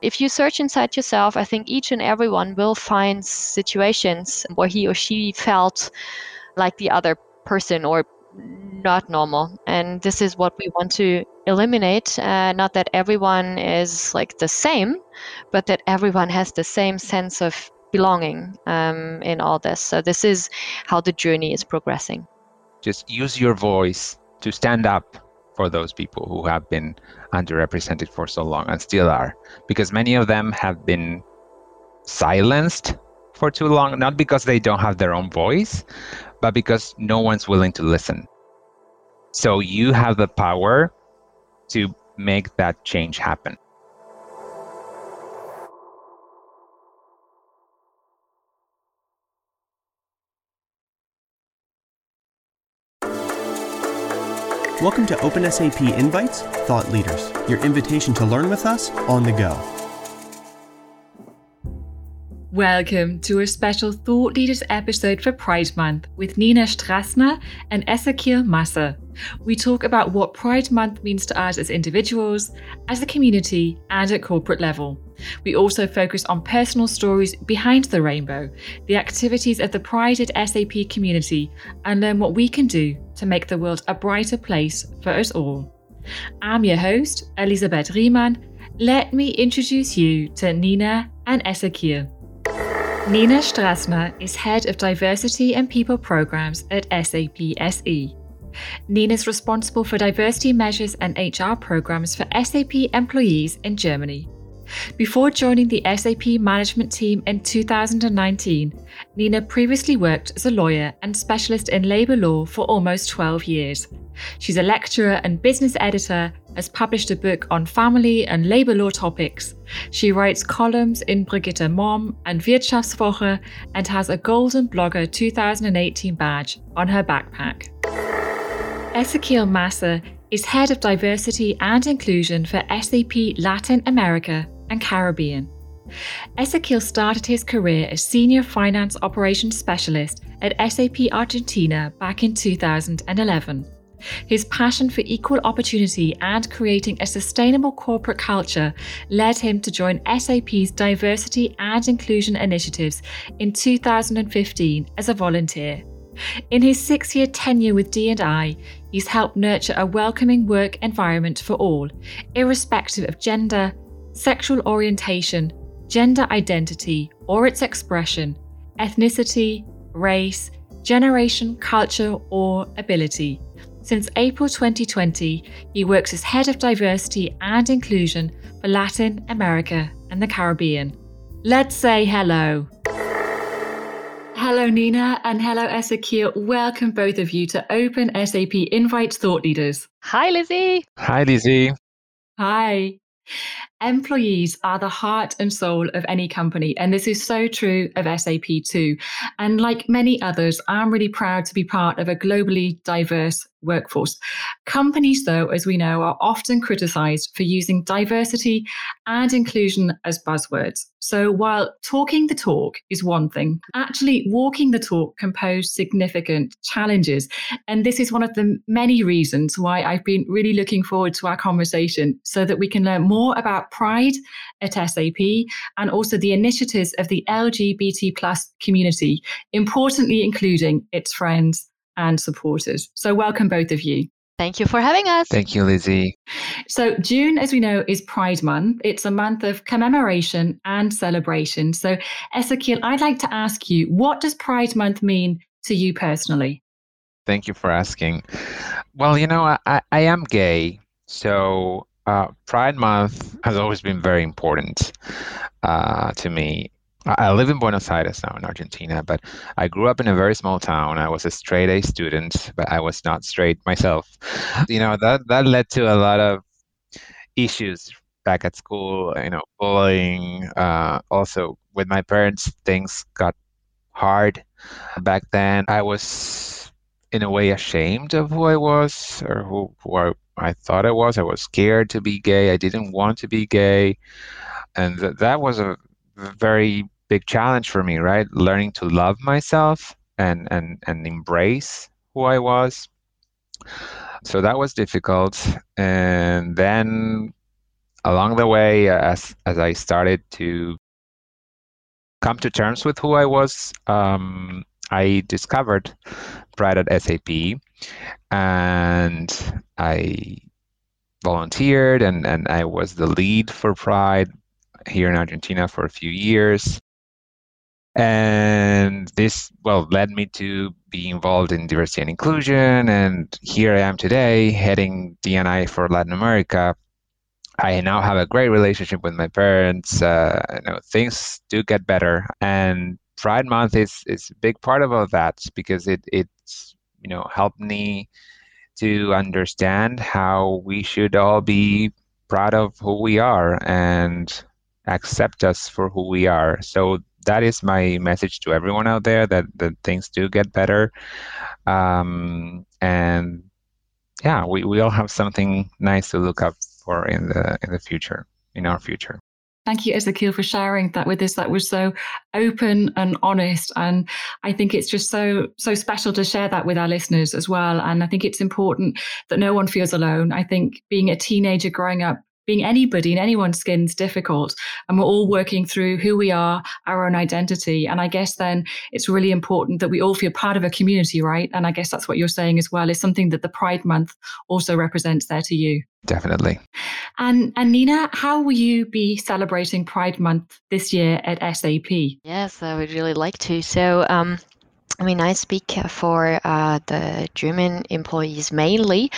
If you search inside yourself, I think each and everyone will find situations where he or she felt like the other person or not normal. And this is what we want to eliminate. Uh, not that everyone is like the same, but that everyone has the same sense of belonging um, in all this. So, this is how the journey is progressing. Just use your voice to stand up for those people who have been underrepresented for so long and still are, because many of them have been silenced for too long, not because they don't have their own voice, but because no one's willing to listen. So you have the power to make that change happen. Welcome to OpenSAP Invites Thought Leaders, your invitation to learn with us on the go. Welcome to a special Thought Leaders episode for Pride Month with Nina Strassner and Ezequiel Massa. We talk about what Pride Month means to us as individuals, as a community, and at corporate level. We also focus on personal stories behind the rainbow, the activities of the Pride at SAP community, and learn what we can do to make the world a brighter place for us all. I'm your host, Elisabeth Riemann. Let me introduce you to Nina and Ezequiel. Nina Strassner is Head of Diversity and People Programs at SAP SE. Nina is responsible for diversity measures and HR programs for SAP employees in Germany. Before joining the SAP management team in 2019, Nina previously worked as a lawyer and specialist in labour law for almost 12 years. She's a lecturer and business editor, has published a book on family and labour law topics. She writes columns in Brigitte Mom and Wirtschaftswoche and has a Golden Blogger 2018 badge on her backpack. Ezequiel Massa is Head of Diversity and Inclusion for SAP Latin America and Caribbean. Ezequiel started his career as Senior Finance Operations Specialist at SAP Argentina back in 2011. His passion for equal opportunity and creating a sustainable corporate culture led him to join SAP's diversity and inclusion initiatives in 2015 as a volunteer. In his six year tenure with D&I, he's helped nurture a welcoming work environment for all, irrespective of gender, sexual orientation, gender identity or its expression, ethnicity, race, generation, culture, or ability. Since April 2020, he works as Head of Diversity and Inclusion for Latin America and the Caribbean. Let's say hello. Hello, Nina, and hello, Ezequiel. Welcome, both of you, to Open SAP Invite Thought Leaders. Hi, Lizzie. Hi, Lizzie. Hi. Employees are the heart and soul of any company. And this is so true of SAP too. And like many others, I'm really proud to be part of a globally diverse workforce. Companies, though, as we know, are often criticized for using diversity and inclusion as buzzwords. So while talking the talk is one thing, actually walking the talk can pose significant challenges. And this is one of the many reasons why I've been really looking forward to our conversation so that we can learn more about pride at SAP and also the initiatives of the LGBT plus community, importantly including its friends and supporters. So, welcome both of you. Thank you for having us. Thank you, Lizzie. So, June, as we know, is Pride Month. It's a month of commemoration and celebration. So, Ezequiel, I'd like to ask you, what does Pride Month mean to you personally? Thank you for asking. Well, you know, I, I am gay. So, uh, Pride Month has always been very important uh, to me. I live in Buenos Aires now in Argentina, but I grew up in a very small town. I was a straight A student, but I was not straight myself. You know, that that led to a lot of issues back at school, you know, bullying. Uh, also, with my parents, things got hard back then. I was, in a way, ashamed of who I was or who, who I, I thought I was. I was scared to be gay. I didn't want to be gay. And th- that was a very big challenge for me, right? Learning to love myself and and and embrace who I was. So that was difficult. And then along the way, as as I started to come to terms with who I was, um, I discovered Pride at SAP, and I volunteered, and and I was the lead for Pride here in Argentina for a few years. And this, well, led me to be involved in diversity and inclusion. And here I am today, heading D&I for Latin America. I now have a great relationship with my parents. Uh, you know, things do get better, and Pride Month is is a big part of all that because it it's you know helped me to understand how we should all be proud of who we are and accept us for who we are. So that is my message to everyone out there that, that things do get better. Um, and yeah, we, we all have something nice to look up for in the in the future, in our future. Thank you, Ezequiel, for sharing that with us. That was so open and honest. And I think it's just so, so special to share that with our listeners as well. And I think it's important that no one feels alone. I think being a teenager growing up being anybody in anyone's skin is difficult. And we're all working through who we are, our own identity. And I guess then it's really important that we all feel part of a community, right? And I guess that's what you're saying as well, is something that the Pride Month also represents there to you. Definitely. And and Nina, how will you be celebrating Pride Month this year at SAP? Yes, I would really like to. So um I mean, I speak for uh, the German employees mainly,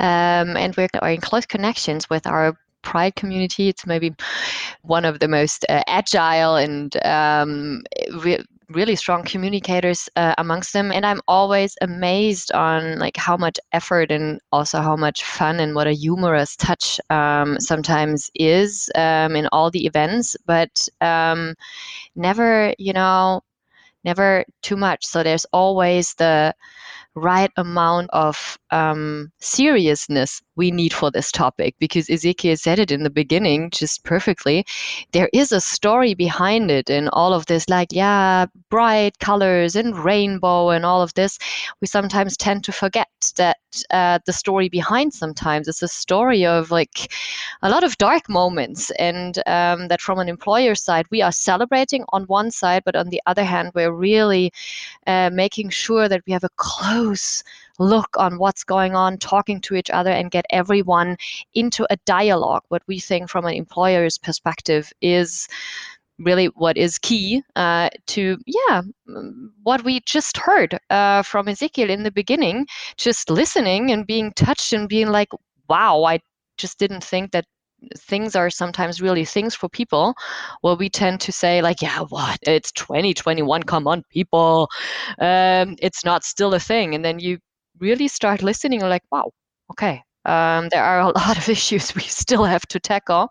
um, and we're in close connections with our Pride community. It's maybe one of the most uh, agile and um, re- really strong communicators uh, amongst them. And i'm always amazed on like how much effort and also how much fun and what a humorous touch um, sometimes is um, in all the events. But um, never you know never too much. So there's always the right amount of um, seriousness we need for this topic because Ezequiel said it in the beginning just perfectly. There is a story behind it and all of this, like, yeah, bright colors and rainbow and all of this. We sometimes tend to forget that uh, the story behind sometimes is a story of like a lot of dark moments and um, that from an employer side we are celebrating on one side but on the other hand we're really uh, making sure that we have a close look on what's going on, talking to each other, and get everyone into a dialogue. What we think from an employer's perspective is really what is key uh, to yeah what we just heard uh, from ezequiel in the beginning just listening and being touched and being like wow i just didn't think that things are sometimes really things for people. Well we tend to say like yeah what? It's 2021 come on people. Um, it's not still a thing. And then you really start listening like, wow, okay, um, there are a lot of issues we still have to tackle,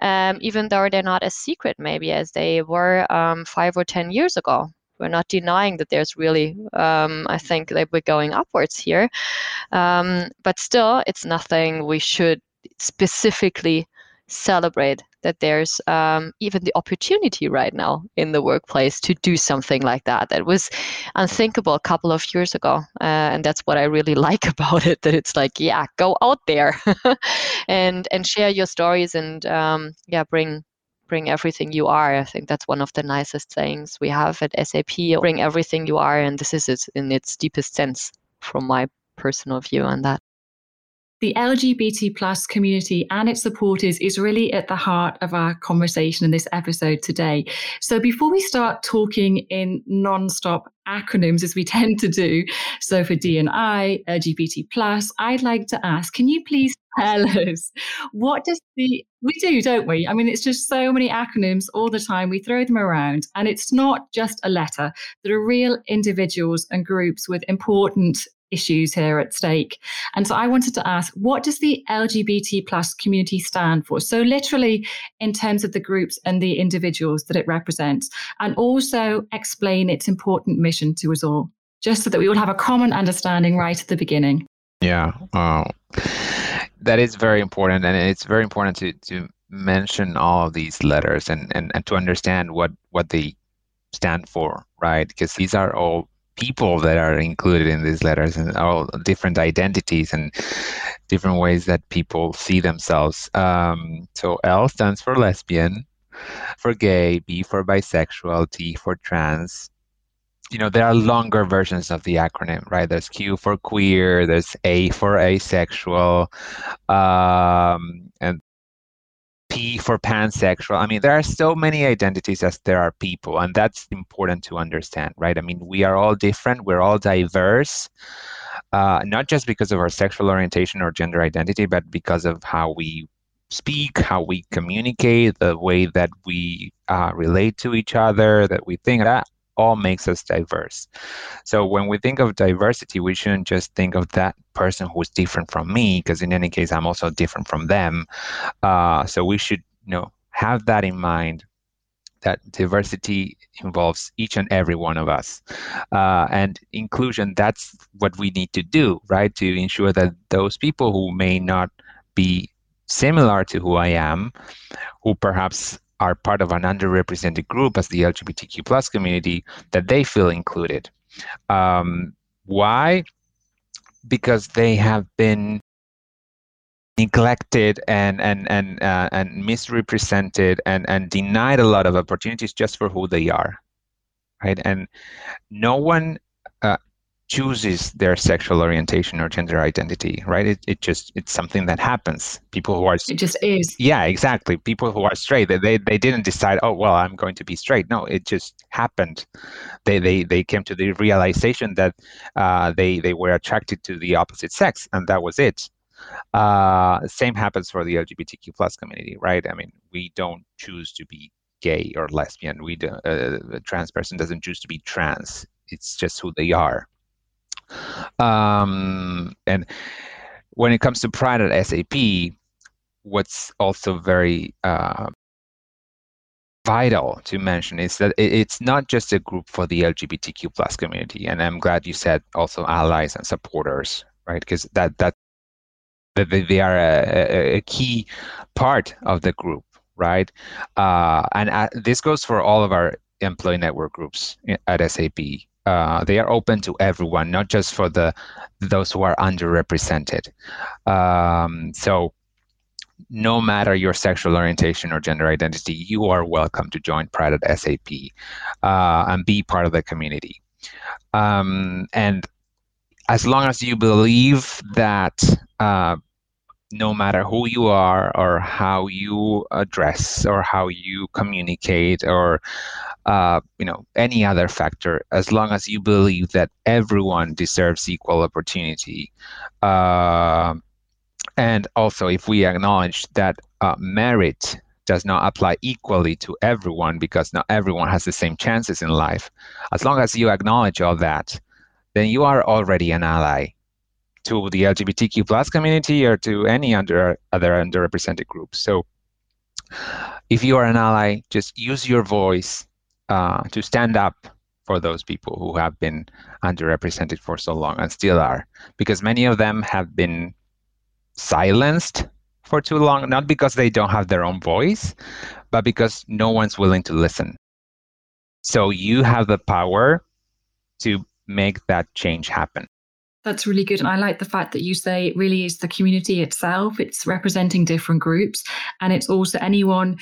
um, even though they're not as secret maybe as they were um, five or 10 years ago. We're not denying that there's really, um, I think that we're going upwards here. Um, but still, it's nothing we should specifically celebrate that there's um, even the opportunity right now in the workplace to do something like that. That was unthinkable a couple of years ago, uh, and that's what I really like about it. That it's like, yeah, go out there and and share your stories and um, yeah, bring bring everything you are. I think that's one of the nicest things we have at SAP. Bring everything you are, and this is it in its deepest sense from my personal view on that the LGBT plus community and its supporters is really at the heart of our conversation in this episode today. So before we start talking in non-stop acronyms as we tend to do, so for D&I, LGBT plus, I'd like to ask, can you please tell us what does the we do, don't we? I mean, it's just so many acronyms all the time. We throw them around, and it's not just a letter. There are real individuals and groups with important issues here at stake. And so I wanted to ask, what does the LGBT plus community stand for? So literally in terms of the groups and the individuals that it represents, and also explain its important mission to us all, just so that we all have a common understanding right at the beginning. Yeah, that is very important, and it's very important to to mention all of these letters and, and, and to understand what what they stand for, right? Because these are all people that are included in these letters and all different identities and different ways that people see themselves. Um, so L stands for lesbian, for gay, B for bisexual, T for trans. You know, there are longer versions of the acronym, right? There's Q for queer, there's A for asexual, um, and P for pansexual. I mean, there are so many identities as there are people, and that's important to understand, right? I mean, we are all different, we're all diverse, uh, not just because of our sexual orientation or gender identity, but because of how we speak, how we communicate, the way that we uh, relate to each other, that we think that all makes us diverse. So when we think of diversity, we shouldn't just think of that person who's different from me, because in any case, I'm also different from them. Uh, so we should, you know, have that in mind. That diversity involves each and every one of us, uh, and inclusion. That's what we need to do, right? To ensure that those people who may not be similar to who I am, who perhaps are part of an underrepresented group as the LGBTQ plus community, that they feel included. Um, why? Because they have been neglected and and and uh, and misrepresented and and denied a lot of opportunities just for who they are, right? And no one chooses their sexual orientation or gender identity right? It, it just it's something that happens. People who are it just is. Yeah exactly. People who are straight they they didn't decide oh well i'm going to be straight. No it just happened. They they, they came to the realization that uh, they they were attracted to the opposite sex and that was it. Uh, same happens for the lgbtq plus community right? I mean we don't choose to be gay or lesbian. We do, uh, a trans person doesn't choose to be trans. It's just who they are um, and when it comes to Pride at SAP, what's also very uh, vital to mention is that it's not just a group for the LGBTQ plus community, and I'm glad you said also allies and supporters, right? Because that that that they are a, a, key part of the group, right? Uh, and uh, this goes for all of our employee network groups at SAP uh, they are open to everyone, not just for the those who are underrepresented. Um, so no matter your sexual orientation or gender identity, you are welcome to join Pride at SAP uh, and be part of the community. Um, and as long as you believe that uh, no matter who you are or how you address or how you communicate or uh, you know any other factor as long as you believe that everyone deserves equal opportunity. Uh, and also if we acknowledge that uh, merit does not apply equally to everyone because not everyone has the same chances in life as long as you acknowledge all that then you are already an ally to the LGBTQ plus community or to any under other underrepresented groups. So if you are an ally, just use your voice uh, to stand up for those people who have been underrepresented for so long and still are, because many of them have been silenced for too long, not because they don't have their own voice, but because no one's willing to listen. So you have the power to make that change happen. That's really good. And I like the fact that you say it really is the community itself. It's representing different groups. And it's also anyone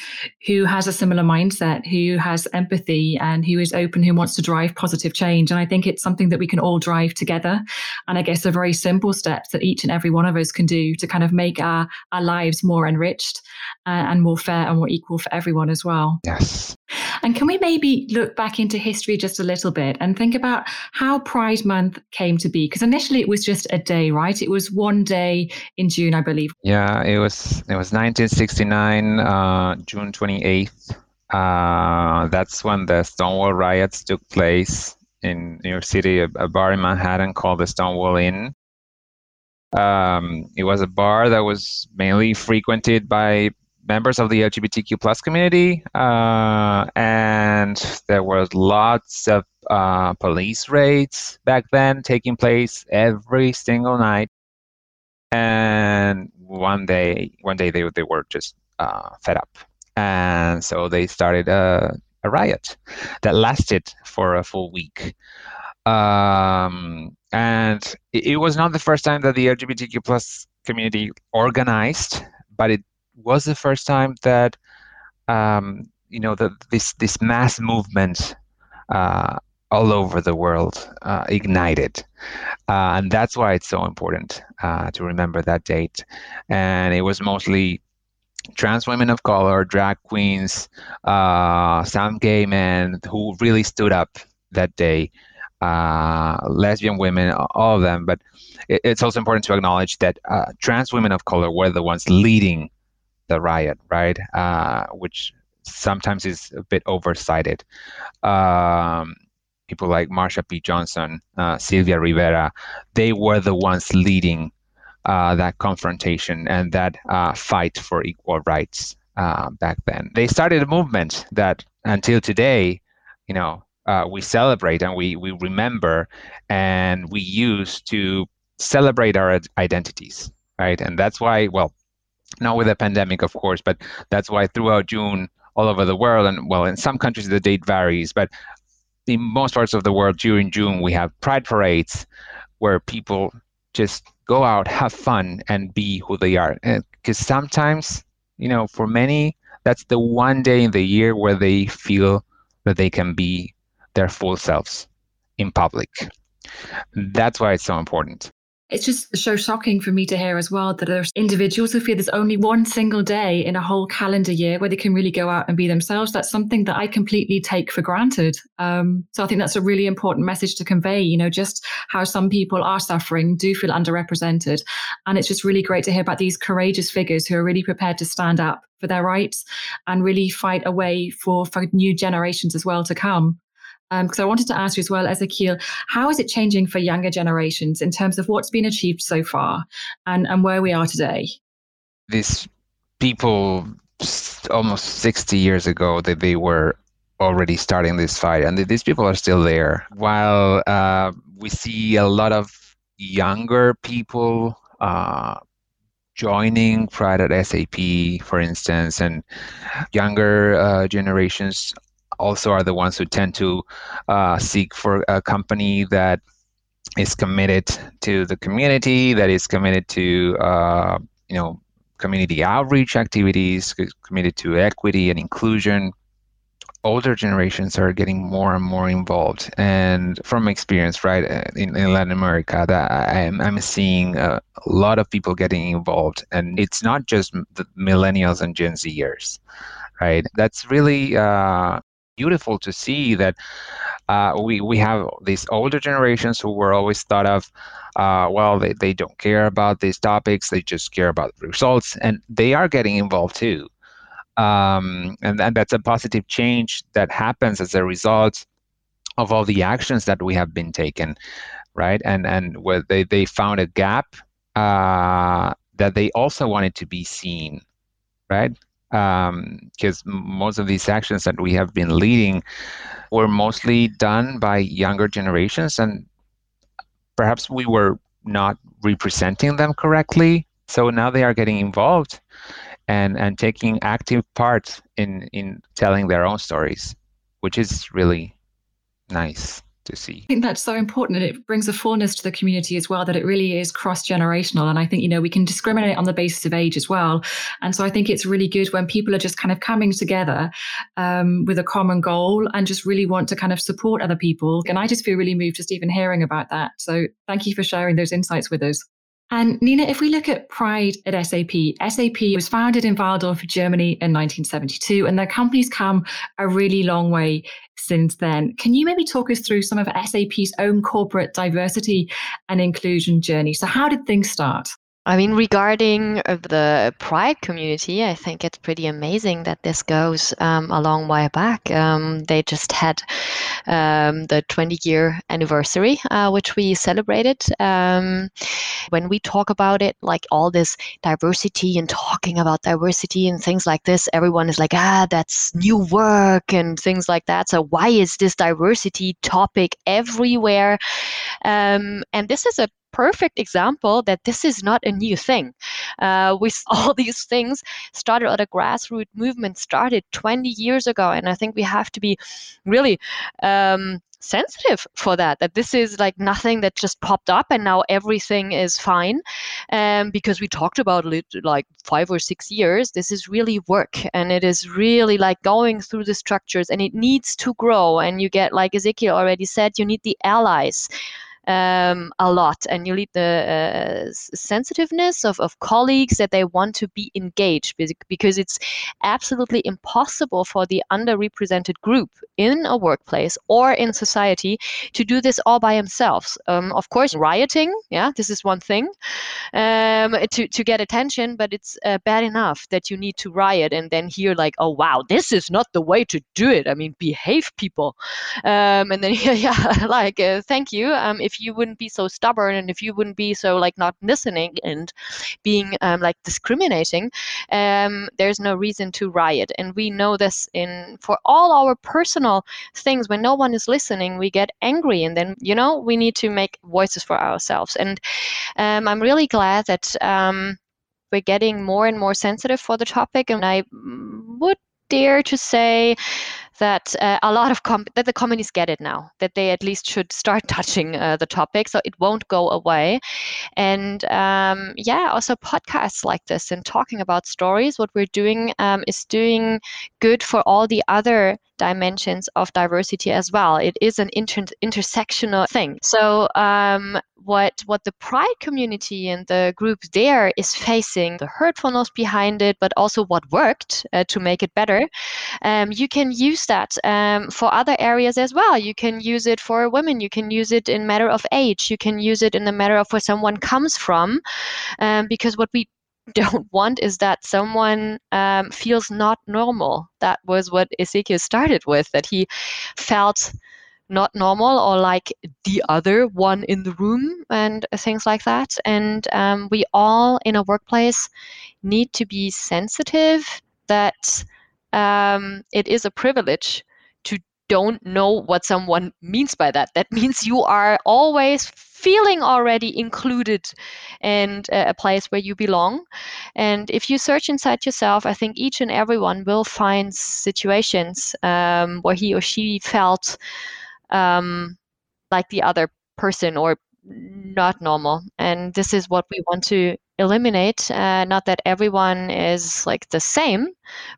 who has a similar mindset, who has empathy and who is open, who wants to drive positive change. And I think it's something that we can all drive together. And I guess a very simple steps that each and every one of us can do to kind of make our, our lives more enriched uh, and more fair and more equal for everyone as well. Yes. And can we maybe look back into history just a little bit and think about how Pride Month came to be? Because initially it was just a day, right? It was one day in June, I believe. Yeah, it was. It was 1969, uh, June 28th. Uh, that's when the Stonewall riots took place in New York City, a, a bar in Manhattan called the Stonewall Inn. Um, it was a bar that was mainly frequented by members of the LGBTQ plus community, uh, and there was lots of uh, police raids back then taking place every single night. And one day, one day they they were just uh, fed up, and so they started a, a riot that lasted for a full week. Um, and it, it, was not the first time that the LGBTQ plus community organized, but it was the first time that um, you know that this this mass movement uh, all over the world uh, ignited. Uh, and that's why it's so important uh, to remember that date. And it was mostly trans women of color, drag queens, uh, some gay men who really stood up that day, uh, lesbian women, all of them. But it, it's also important to acknowledge that uh, trans women of color were the ones leading the riot, right? Which sometimes is a bit oversighted. Um, people like Marsha P. Johnson, uh, Sylvia Rivera, they were the ones leading uh, that confrontation and that uh, fight for equal rights uh, back then. They started a movement that until today, you know, uh, we celebrate and we, we remember and we use to celebrate our identities, right? And that's why, well, not with the pandemic, of course, but that's why throughout June, all over the world, and well, in some countries the date varies, but in most parts of the world during June, we have pride parades where people just go out, have fun, and be who they are. Because sometimes, you know, for many, that's the one day in the year where they feel that they can be their full selves in public. That's why it's so important it's just so shocking for me to hear as well that there's individuals who feel there's only one single day in a whole calendar year where they can really go out and be themselves. That's something that I completely take for granted. Um, so I think that's a really important message to convey, you know, just how some people are suffering, do feel underrepresented. And it's just really great to hear about these courageous figures who are really prepared to stand up for their rights and really fight a way for, for new generations as well to come because um, I wanted to ask you as well, Ezequiel, how is it changing for younger generations in terms of what's been achieved so far and, and where we are today? These people almost 60 years ago that they were already starting this fight and these people are still there while uh, we see a lot of younger people uh, joining pride at sap for instance and younger uh, generations also are the ones who tend to uh, seek for a company that is committed to the community, that is committed to uh, you know community outreach activities, committed to equity and inclusion. Older generations are getting more and more involved, and from experience, right uh, in, in Latin America, that I'm I'm seeing a lot of people getting involved, and it's not just the millennials and Gen Zers, right? That's really uh, beautiful to see that uh, we we have these older generations who were always thought of, uh, well, they, they don't care about these topics, they just care about results, and they are getting involved too. Um, and, and that's a positive change that happens as a result of all the actions that we have been taken, right? And and where they, they found a gap uh, that they also wanted to be seen, right? Because um, most of these actions that we have been leading were mostly done by younger generations, and perhaps we were not representing them correctly. So now they are getting involved and, and taking active part in, in telling their own stories, which is really nice to see. I think that's so important and it brings a fullness to the community as well that it really is cross generational. And I think, you know, we can discriminate on the basis of age as well. And so I think it's really good when people are just kind of coming together um, with a common goal and just really want to kind of support other people. And I just feel really moved just even hearing about that. So thank you for sharing those insights with us. And Nina, if we look at Pride at SAP, SAP was founded in Walldorf, Germany in 1972, and their company's come a really long way since then. Can you maybe talk us through some of SAP's own corporate diversity and inclusion journey? So, how did things start? I mean, regarding uh, the Pride community, I think it's pretty amazing that this goes um, a long way back. Um, they just had um, the 20 year anniversary, uh, which we celebrated. Um, when we talk about it, like all this diversity and talking about diversity and things like this, everyone is like, ah, that's new work and things like that. So, why is this diversity topic everywhere? Um, and this is a perfect example that this is not a new thing. Uh, with all these things started at a grassroots movement started 20 years ago, and I think we have to be really um, sensitive for that that this is like nothing that just popped up and now everything is fine. Um, because we talked about it like five or six years this is really work and it is really like going through the structures and it needs to grow. And you get like ezequiel already said you need the allies um, a lot and you need the uh, sensitiveness of, of colleagues that they want to be engaged because it's absolutely impossible for the underrepresented group in a workplace or in society to do this all by themselves. Um, of course rioting yeah this is one thing um, to, to get attention but it's uh, bad enough that you need to riot and then hear like oh wow this is not the way to do it. I mean behave people. Um, and then yeah like uh, thank you um, if if you wouldn't be so stubborn and if you wouldn't be so like not listening and being um, like discriminating, um, there's no reason to riot. And we know this in for all our personal things. When no one is listening, we get angry, and then you know we need to make voices for ourselves. And um, I'm really glad that um, we're getting more and more sensitive for the topic. And I would dare to say that uh, a lot of com- that the companies get it now that they at least should start touching uh, the topic so it won't go away. And um, yeah also podcasts like this and talking about stories what we're doing um, is doing good for all the other dimensions of diversity as well. It is an inter- intersectional thing. So um, what what the pride community and the group there is facing the hurtfulness behind it but also what worked uh, to make it better um, you can use that um, for other areas as well. You can use it for women. You can use it in matter of age. You can use it in the matter of where someone comes from um, because what we don't want is that someone um, feels not normal. That was what ezequiel started with that he felt not normal or like the other one in the room and things like that. And um, we all in a workplace need to be sensitive that um, it is a privilege to don't know what someone means by that. That means you are always feeling already included and uh, a place where you belong. And if you search inside yourself, I think each and everyone will find situations um, where he or she felt um, like the other person or not normal. And this is what we want to eliminate. Uh, not that everyone is like the same,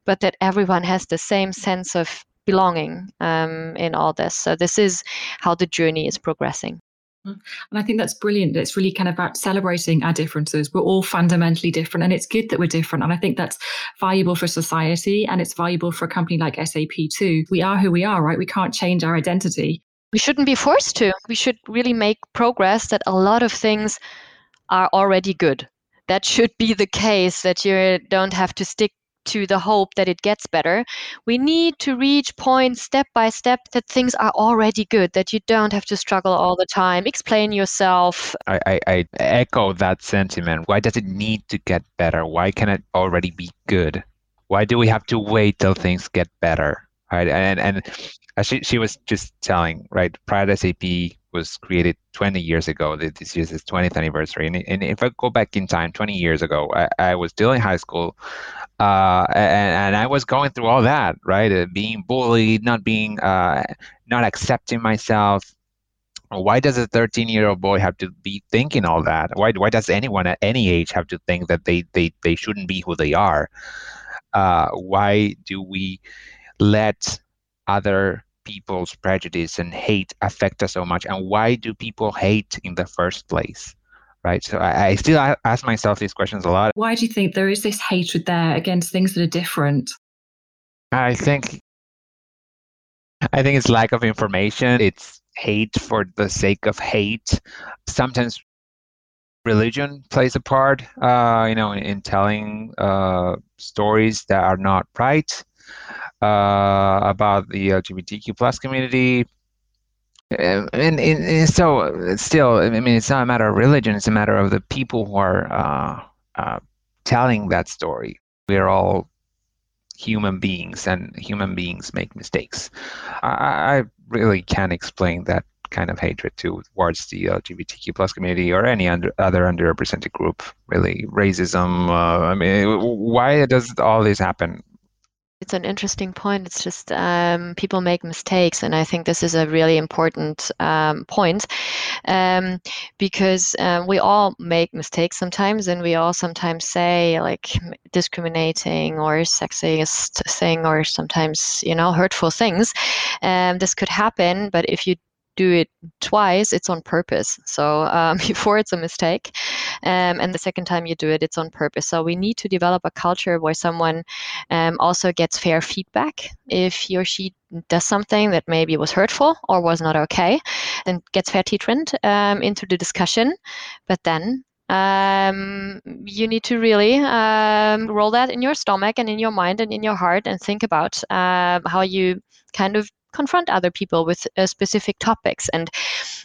but that everyone has the same sense of belonging um, in all this. So this is how the journey is progressing. Mm. And I think that's brilliant. It's really kind of about celebrating our differences. We're all fundamentally different, and it's good that we're different. And I think that's valuable for society and it's valuable for a company like SAP too. We are who we are, right? We can't change our identity. We shouldn't be forced to. We should really make progress that a lot of things are already good. That should be the case, that you don't have to stick to the hope that it gets better. We need to reach points step by step that things are already good, that you don't have to struggle all the time. Explain yourself. I, I, I echo that sentiment. Why does it need to get better? Why can it already be good? Why do we have to wait till things get better? Right. And and she, she was just telling, right, Pride SAP was created 20 years ago. This year's its 20th anniversary. And, and if I go back in time, 20 years ago, I, I was still in high school, uh, and, and, I was going through all that, right? Uh, being bullied, not being, uh, not accepting myself. Why does a 13-year-old boy have to be thinking all that? Why, why does anyone at any age have to think that they, they, they shouldn't be who they are? Uh, why do we let other people's prejudice and hate affect us so much and why do people hate in the first place right? So I, I, still ask myself these questions a lot. Why do you think there is this hatred there against things that are different? I think i think it's lack of information it's hate for the sake of hate. Sometimes religion plays a part uh, you know in, in telling uh, stories that are not right uh, about the LGBTQ plus community. And, and, and, so, still, I mean, it's not a matter of religion; it's a matter of the people who are uh, uh, telling that story. We are all human beings, and human beings make mistakes. I, I really can't explain that kind of hatred towards the LGBTQ plus community or any under, other underrepresented group. Really, racism. Uh, I mean, why does all this happen? It's an interesting point. It's just um, people make mistakes, and I think this is a really important um, point um, because um, we all make mistakes sometimes, and we all sometimes say like discriminating or sexist thing, or sometimes you know hurtful things. Um, this could happen, but if you do it twice, it's on purpose. So um, before it's a mistake, um, and the second time you do it, it's on purpose. So we need to develop a culture where someone um, also gets fair feedback if he or she does something that maybe was hurtful or was not okay, then gets fair treatment um, into the discussion. But then um, you need to really um, roll that in your stomach and in your mind and in your heart and think about uh, how you kind of confront other people with uh, specific topics. And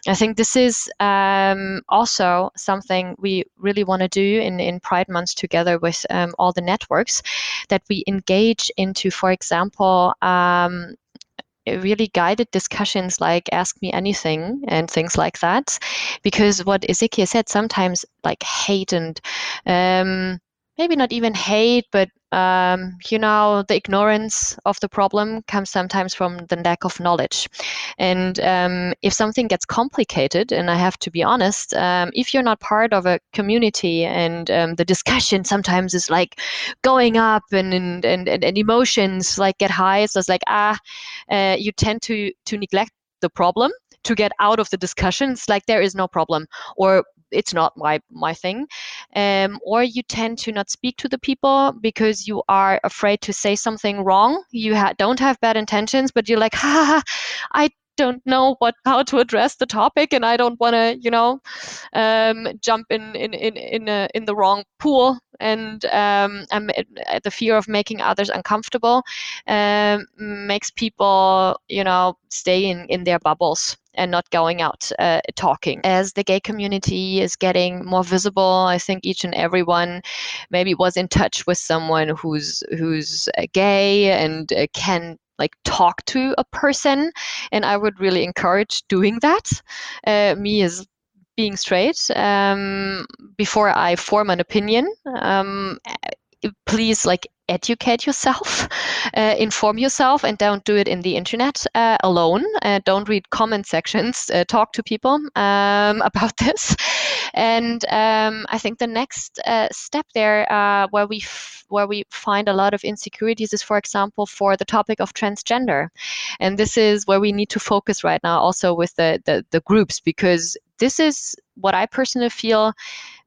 I think this is um, also something we really want to do in, in Pride Month together with um, all the networks that we engage into, for example, um, really guided discussions like ask me anything and things like that because what ezequiel said sometimes like hate and um, maybe not even hate, but um, you know, the ignorance of the problem comes sometimes from the lack of knowledge. And um, if something gets complicated, and I have to be honest, um, if you're not part of a community and um, the discussion sometimes is like going up and and, and, and emotions like get high, so it's like ah, uh, you tend to to neglect the problem to get out of the discussions like there is no problem or it's not my my thing um, or you tend to not speak to the people because you are afraid to say something wrong. You ha- don't have bad intentions but you're like ha, ha, ha i don't know what how to address the topic and i don't want to you know um, jump in in in in, a, in the wrong pool and um, I'm, the fear of making others uncomfortable um, makes people you know stay in in their bubbles and not going out uh, talking. As the gay community is getting more visible, I think each and everyone maybe was in touch with someone who's who's uh, gay and uh, can like talk to a person and i would really encourage doing that. Uh, me as being straight. Um, before i form an opinion um, please like educate yourself, uh, inform yourself, and don't do it in the internet uh, alone. Uh, don't read comment sections. Uh, talk to people um, about this. And um, I think the next uh, step there, uh, where we f- where we find a lot of insecurities, is, for example, for the topic of transgender. And this is where we need to focus right now, also with the, the, the groups, because this is what I personally feel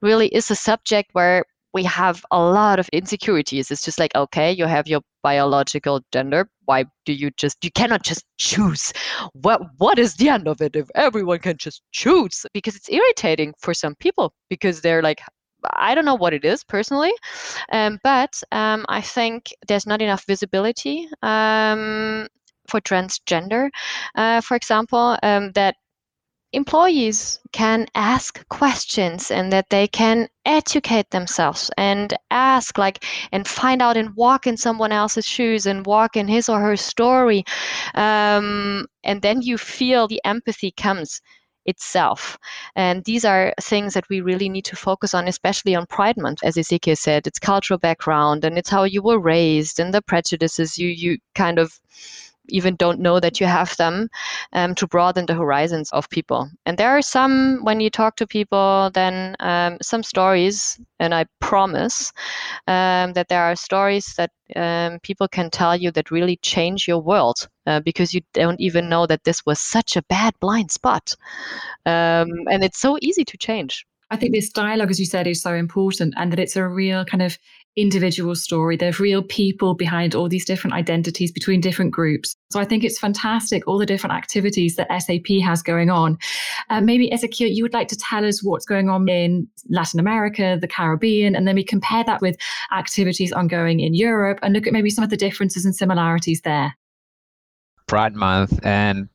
really is a subject where we have a lot of insecurities. It's just like, okay, you have your biological gender. Why do you just you cannot just choose? What what is the end of it if everyone can just choose? Because it's irritating for some people because they're like, I don't know what it is personally, um, but um, I think there's not enough visibility um, for transgender, uh, for example, um, that employees can ask questions and that they can educate themselves and ask like and find out and walk in someone else's shoes and walk in his or her story um, and then you feel the empathy comes itself. And these are things that we really need to focus on, especially on Pride Month. As Ezequiel said, it's cultural background and it's how you were raised and the prejudices you you kind of even don't know that you have them um, to broaden the horizons of people. And there are some, when you talk to people, then um, some stories, and I promise um, that there are stories that um, people can tell you that really change your world uh, because you don't even know that this was such a bad blind spot. Um, and it's so easy to change. I think this dialogue, as you said, is so important and that it's a real kind of individual story. There's real people behind all these different identities between different groups. So I think it's fantastic, all the different activities that SAP has going on. Uh, maybe, Ezequiel, you would like to tell us what's going on in Latin America, the Caribbean, and then we compare that with activities ongoing in Europe and look at maybe some of the differences and similarities there. Pride Month and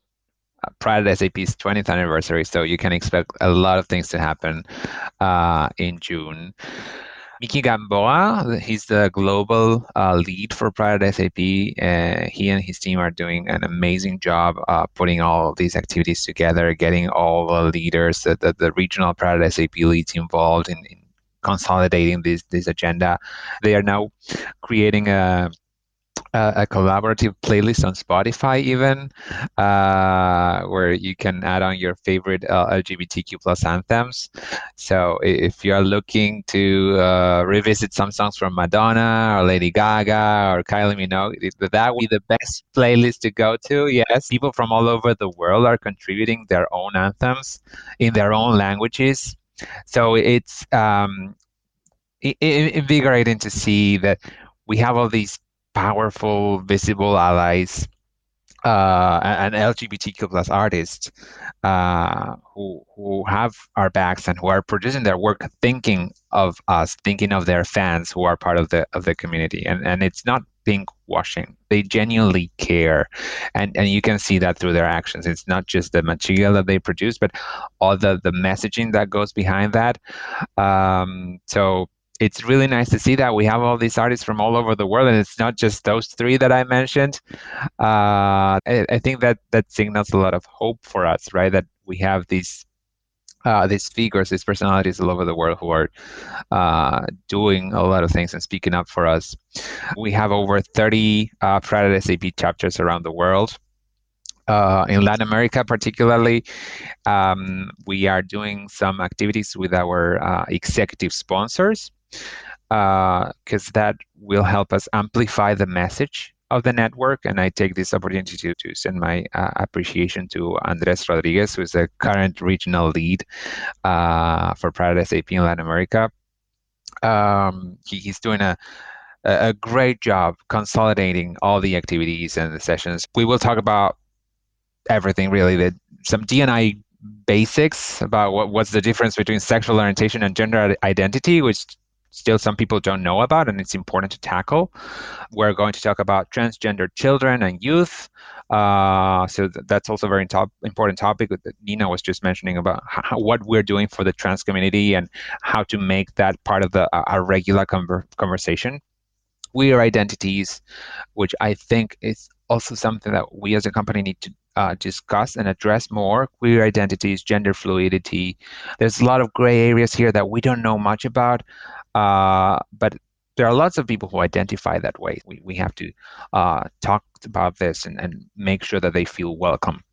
Pride at SAP's 20th anniversary, so you can expect a lot of things to happen uh, in June. Miki Gamboa, he's the global uh, lead for Pride SAP. Uh, he and his team are doing an amazing job uh, putting all these activities together, getting all the leaders, the, the, the regional Pride SAP leads involved in, in consolidating this this agenda. They are now creating a a, collaborative playlist on Spotify, even uh, where you can add on your favorite uh, LGBTQ plus anthems. So if you are looking to uh, revisit some songs from Madonna or Lady Gaga or Kylie Minogue, that would be the best playlist to go to. Yes, people from all over the world are contributing their own anthems in their own languages. So it's um, invigorating to see that we have all these powerful, visible allies uh, and LGBTQ plus artists uh, who who have our backs and who are producing their work, thinking of us, thinking of their fans who are part of the of the community, and and it's not pink washing. They genuinely care, and and you can see that through their actions. It's not just the material that they produce, but all the the messaging that goes behind that. Um, so it's really nice to see that we have all these artists from all over the world, and it's not just those three that I mentioned. Uh, I, I, think that that signals a lot of hope for us, right? That we have these uh, these figures, these personalities all over the world who are uh, doing a lot of things and speaking up for us. We have over 30 uh, SAP chapters around the world. Uh, in Latin America, particularly, um, we are doing some activities with our uh, executive sponsors because uh, that will help us amplify the message of the network. And I take this opportunity to, to send my uh, appreciation to Andres Rodriguez, who is the current regional lead uh, for Pride SAP in Latin America. Um, he, he's doing a a great job consolidating all the activities and the sessions. We will talk about everything really, that some DNI basics about what, what's the difference between sexual orientation and gender identity, which still some people don't know about and it's important to tackle. We're going to talk about transgender children and youth. Uh, so th- that's also a very top, important topic that Nina was just mentioning about how, what we're doing for the trans community and how to make that part of the a regular conver- conversation. Queer identities, which I think is also something that we as a company need to uh, discuss and address more queer identities, gender fluidity. There's a lot of gray areas here that we don't know much about. Uh, but there are lots of people who identify that way. We, we have to uh, talk about this and, and make sure that they feel welcome.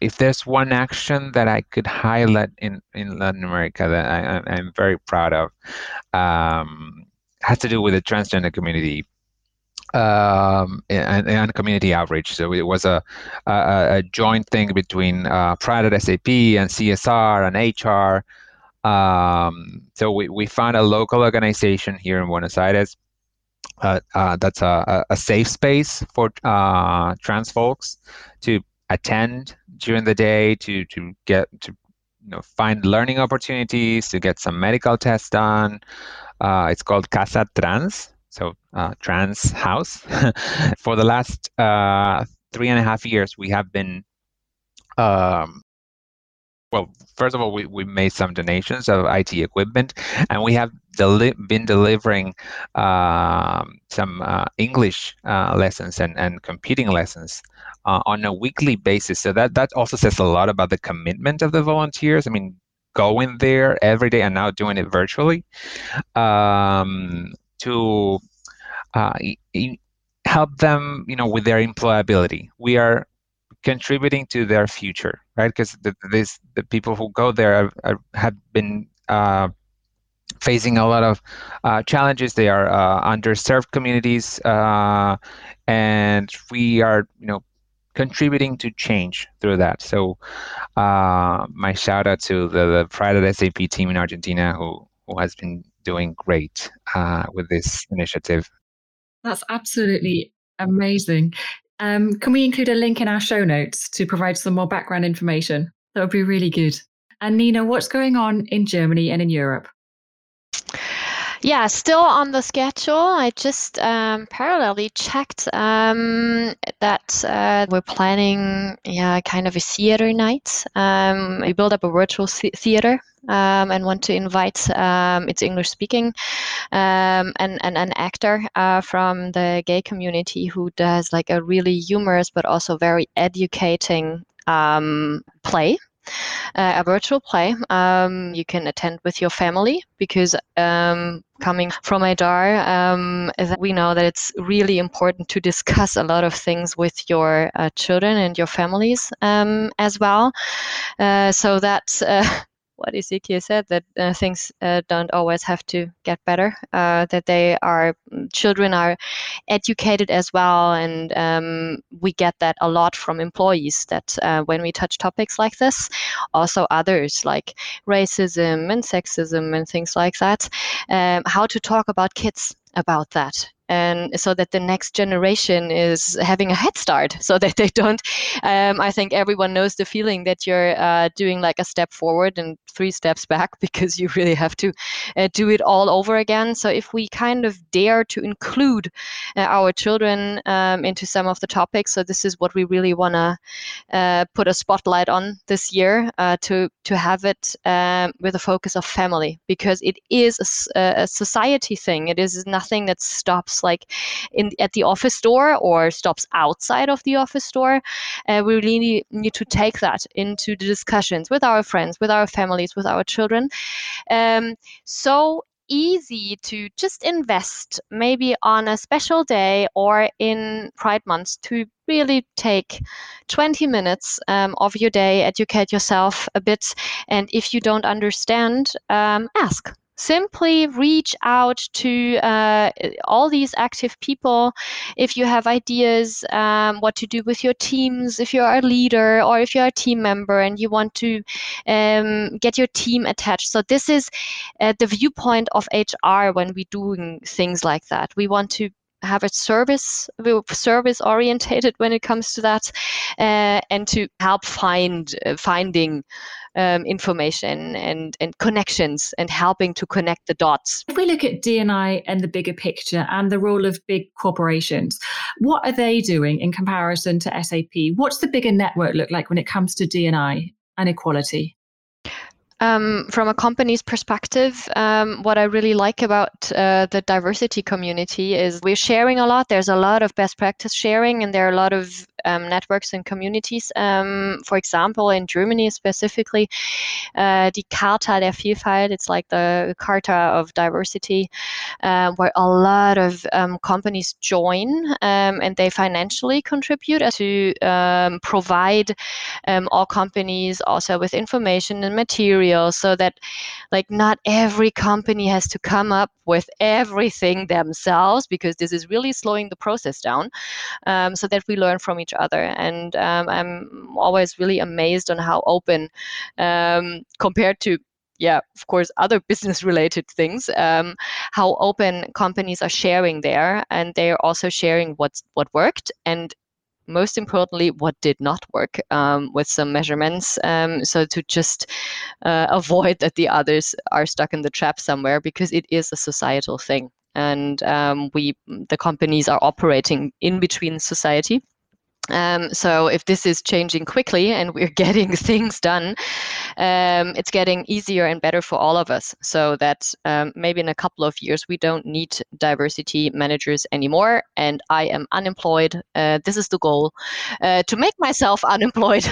If there's one action that I could highlight in, in Latin America that I, am very proud of, um, has to do with the transgender community um, and, and, community outreach. So it was a, a, a joint thing between uh, Pride at SAP and CSR and HR um, so we, we found a local organization here in Buenos Aires uh, uh, that's a, a, safe space for uh, trans folks to attend during the day to to get to you know find learning opportunities to get some medical tests done. Uh, it's called Casa Trans, so uh, trans house. for the last uh, three and a half years, we have been um, well, first of all, we, we made some donations of IT equipment, and we have deli- been delivering um, some uh, English uh, lessons and, and computing lessons uh, on a weekly basis. So that, that also says a lot about the commitment of the volunteers. I mean, going there every day and now doing it virtually um, to uh, help them, you know, with their employability. We are contributing to their future, right? Because the, the people who go there are, have been uh, facing a lot of uh, challenges. They are uh, underserved communities, uh, and we are, you know, contributing to change through that. So, uh, my shout out to the, the Pride at SAP team in Argentina who who has been doing great uh, with this initiative. That's absolutely amazing. Um, can we include a link in our show notes to provide some more background information? That would be really good. And Nina, what's going on in Germany and in Europe? Yeah, still on the schedule. I just um, parallelly checked um, that uh, we're planning, yeah, kind of a theater night. Um, we build up a virtual theater um, and want to invite um, its English speaking um, and, and an actor uh, from the gay community who does like a really humorous but also very educating um, play uh, a virtual play. Um, you can attend with your family because um, coming from Idar, um, we know that it's really important to discuss a lot of things with your uh, children and your families um, as well. Uh, so that uh, what Ezequiel said that uh, things uh, don't always have to get better. Uh, that they are mm, children are educated as well, and um, we get that a lot from employees. That uh, when we touch topics like this, also others like racism and sexism and things like that, um, how to talk about kids about that and so that the next generation is having a head start so that they don't um, i think everyone knows the feeling that you're uh, doing like a step forward and three steps back because you really have to uh, do it all over again. So if we kind of dare to include uh, our children um, into some of the topics so this is what we really want to uh, put a spotlight on this year uh, to to have it um, with a focus of family because it is a, a society thing. It is nothing that stops stops like in at the office door or stops outside of the office door. Uh, we really need, to take that into the discussions with our friends, with our families, with our children. Um, so easy to just invest maybe on a special day or in Pride months to really take 20 minutes um, of your day, educate yourself a bit. And if you don't understand, um, ask simply reach out to uh, all these active people. If you have ideas um, what to do with your teams if you're a leader or if you're a team member and you want to um, get your team attached. So this is uh, the viewpoint of hr when we're doing things like that. We want to have a service service orientated when it comes to that uh, and to help find uh, finding um, information and and connections and helping to connect the dots. If we look at dni and the bigger picture and the role of big corporations what are they doing in comparison to sap what's the bigger network look like when it comes to dni and equality um, from a company's perspective, um, what I really like about uh, the diversity community is we're sharing a lot. There's a lot of best practice sharing, and there are a lot of um, networks and communities. Um, for example, in Germany specifically, uh, the Charta der Vielfalt, it's like the Charta of Diversity, uh, where a lot of um, companies join um, and they financially contribute to provide all companies also with information and material so that like not every company has to come up with everything themselves because this is really slowing the process down um, so that we learn from each other and um, i'm always really amazed on how open um, compared to yeah, of course, other business related things, um, how open companies are sharing there. And they are also sharing what's, what worked and most importantly, what did not work um, with some measurements. Um, so to just uh, avoid that the others are stuck in the trap somewhere because it is a societal thing. And um, we, the companies are operating in between society um, so if this is changing quickly and we're getting things done, um, it's getting easier and better for all of us. So that um, maybe in a couple of years we don't need diversity managers anymore, and I am unemployed. Uh, this is the goal uh, to make myself unemployed.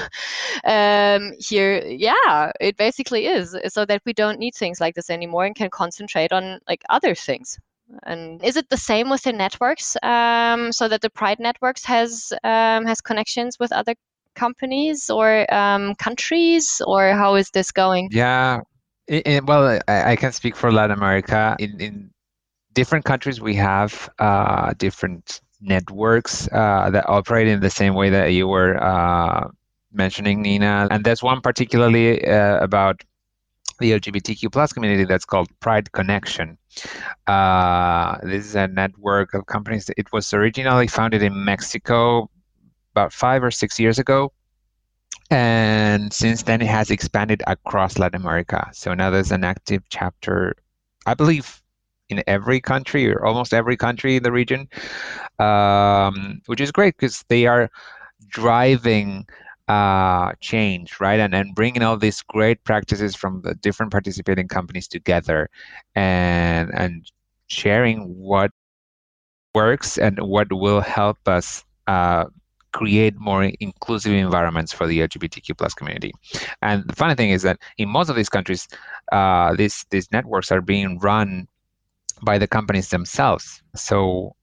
Um, here, yeah, it basically is, so that we don't need things like this anymore and can concentrate on like other things. And is it the same with the networks, um, so that the Pride Networks has um, has connections with other companies or um, countries, or how is this going? Yeah, well, I, I, can speak for Latin America. In, in different countries, we have uh, different networks uh, that operate in the same way that you were uh, mentioning, Nina. And there's one particularly uh, about the LGBTQ plus community that's called Pride Connection. Uh, this is a network of companies. It was originally founded in Mexico about five or six years ago. And since then, it has expanded across Latin America. So now there's an active chapter, I believe, in every country or almost every country in the region, um, which is great because they are driving uh, change, right? And and bringing all these great practices from the different participating companies together, and and sharing what works and what will help us uh, create more inclusive environments for the LGBTQ plus community. And the funny thing is that in most of these countries, uh, these these networks are being run by the companies themselves. So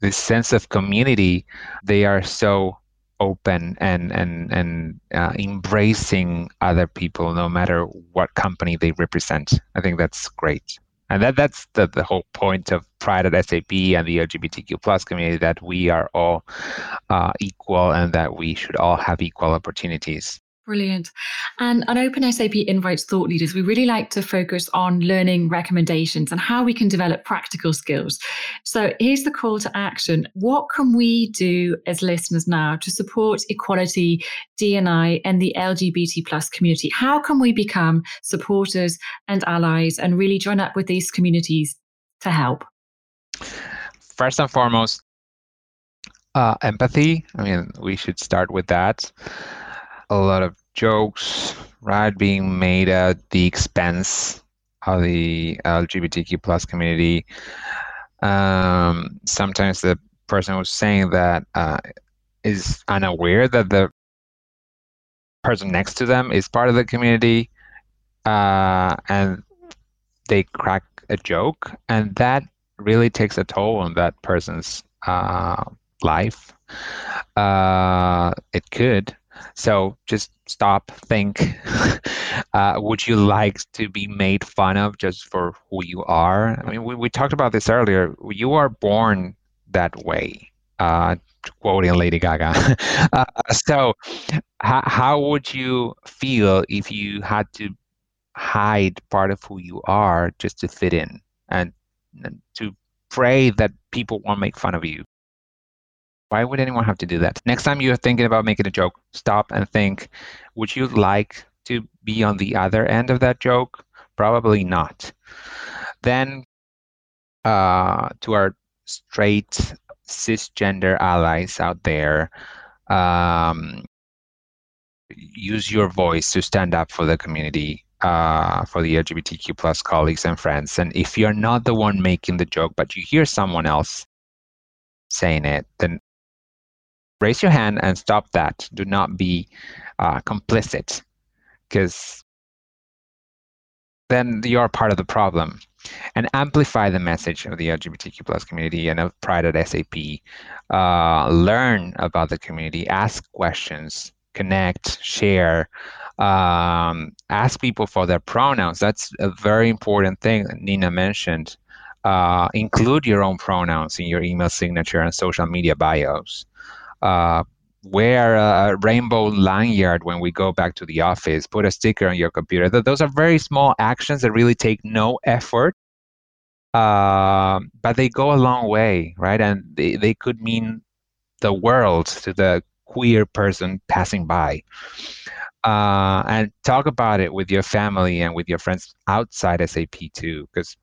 this sense of community, they are so open and and and uh, embracing other people, no matter what company they represent. I think that's great and that that's the, the whole point of pride at sap and the lgbtq plus community that we are all uh, equal and that we should all have equal opportunities Brilliant. And on Open SAP Invites Thought Leaders, we really like to focus on learning recommendations and how we can develop practical skills. So here's the call to action. What can we do as listeners now to support equality, DNI, and the LGBT plus community? How can we become supporters and allies and really join up with these communities to help? First and foremost, uh, empathy. I mean, we should start with that a lot of jokes, right, being made at the expense of the LGBTQ plus community. Um, sometimes the person who's saying that uh, is unaware that the person next to them is part of the community, uh, and they crack a joke, and that really takes a toll on that person's uh, life. Uh, it could, so just stop, think. uh, would you like to be made fun of just for who you are? I mean, we, we talked about this earlier. You are born that way. Uh, quoting Lady Gaga. uh, so, h- how would you feel if you had to hide part of who you are just to fit in and, and to pray that people won't make fun of you? Why would anyone have to do that? Next time you're thinking about making a joke, stop and think would you like to be on the other end of that joke? Probably not. Then, uh, to our straight cisgender allies out there, um, use your voice to stand up for the community uh, for the LGBTQ plus colleagues and friends. And if you're not the one making the joke, but you hear someone else saying it, then raise your hand and stop that. Do not be uh, complicit because then you're part of the problem and amplify the message of the LGBTQ plus community and of Pride at SAP. Uh, learn about the community, ask questions, connect, share, um, ask people for their pronouns. That's a very important thing Nina mentioned. Uh, include your own pronouns in your email signature and social media bios uh, wear a rainbow lanyard when we go back to the office, put a sticker on your computer. Those are very small actions that really take no effort, uh, but they go a long way, right? And they, they could mean the world to the queer person passing by. Uh, and talk about it with your family and with your friends outside SAP too, because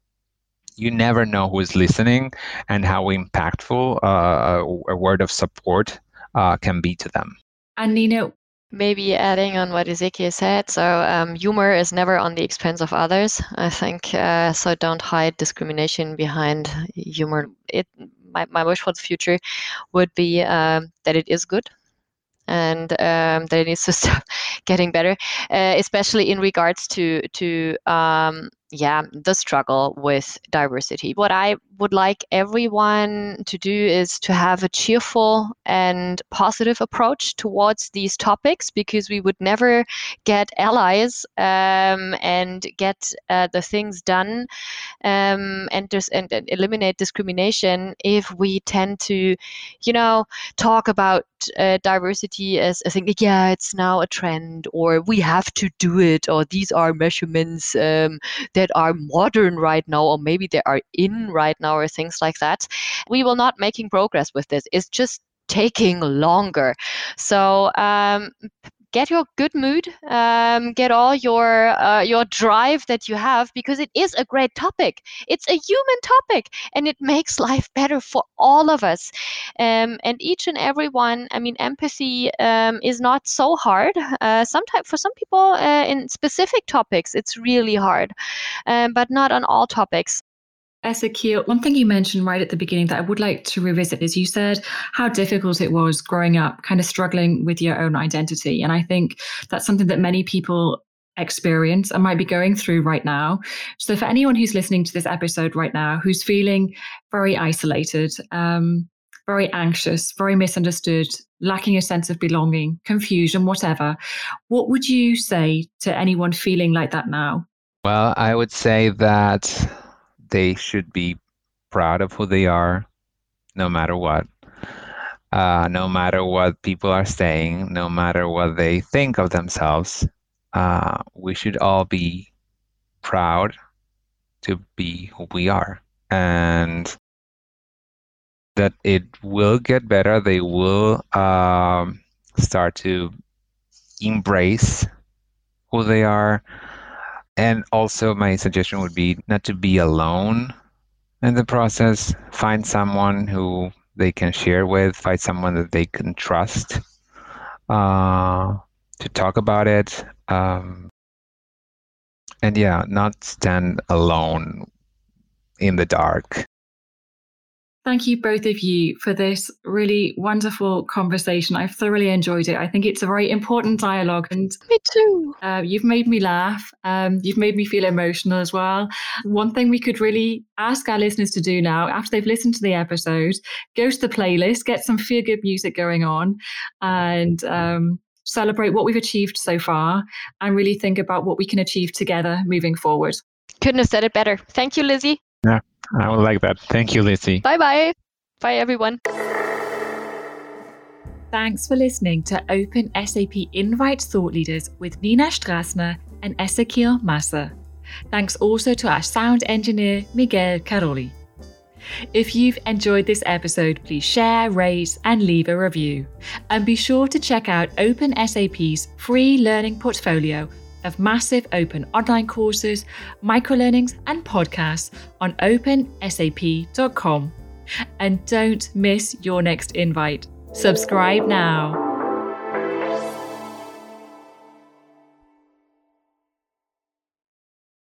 you never know who is listening and how impactful uh, a, a word of support uh, can be to them. And Nina, Maybe adding on what Ezequiel said, so um, humor is never on the expense of others. I think uh, so. Don't hide discrimination behind humor. It my, my wish for the future would be um, that it is good and um, that it needs to stop getting better, uh, especially in regards to to um, yeah the struggle with diversity. What I would like everyone to do is to have a cheerful and positive approach towards these topics because we would never get allies um, and get uh, the things done um, and, and, and eliminate discrimination if we tend to, you know, talk about uh, diversity as I think, yeah, it's now a trend, or we have to do it, or these are measurements um, that are modern right now, or maybe they are in right now, or things like that. We will not making progress with this. It's just taking longer. So um, get your good mood, um, get all your uh, your drive that you have because it is a great topic. It's a human topic, and it makes life better for all of us. Um, and each and every one. I mean, empathy um, is not so hard. Uh, sometimes for some people uh, in specific topics, it's really hard, um, but not on all topics Ezequiel, one thing you mentioned right at the beginning that I would like to revisit is you said how difficult it was growing up, kind of struggling with your own identity. And I think that's something that many people experience and might be going through right now. So, for anyone who's listening to this episode right now who's feeling very isolated, um, very anxious, very misunderstood, lacking a sense of belonging, confusion, whatever, what would you say to anyone feeling like that now? Well, I would say that they should be proud of who they are, no matter what. Uh, no matter what people are saying, no matter what they think of themselves, uh, we should all be proud to be who we are. And that it will get better. They will um, start to embrace who they are and also, my suggestion would be not to be alone in the process. Find someone who they can share with, find someone that they can trust uh, to talk about it. Um, and yeah, not stand alone in the dark. Thank you, both of you, for this really wonderful conversation. I've thoroughly enjoyed it. I think it's a very important dialogue. And me too. Uh, you've made me laugh. Um, you've made me feel emotional as well. One thing we could really ask our listeners to do now, after they've listened to the episode, go to the playlist, get some feel good music going on, and um, celebrate what we've achieved so far and really think about what we can achieve together moving forward. Couldn't have said it better. Thank you, Lizzie. Yeah. I would like that. Thank you, Lizzie. Bye bye. Bye, everyone. Thanks for listening to Open SAP Invite Thought Leaders with Nina Strassner and Ezequiel Massa. Thanks also to our sound engineer, Miguel Caroli. If you've enjoyed this episode, please share, rate, and leave a review. And be sure to check out Open SAP's free learning portfolio of massive open online courses, microlearnings, and podcasts on opensap.com. And don't miss your next invite. Subscribe now.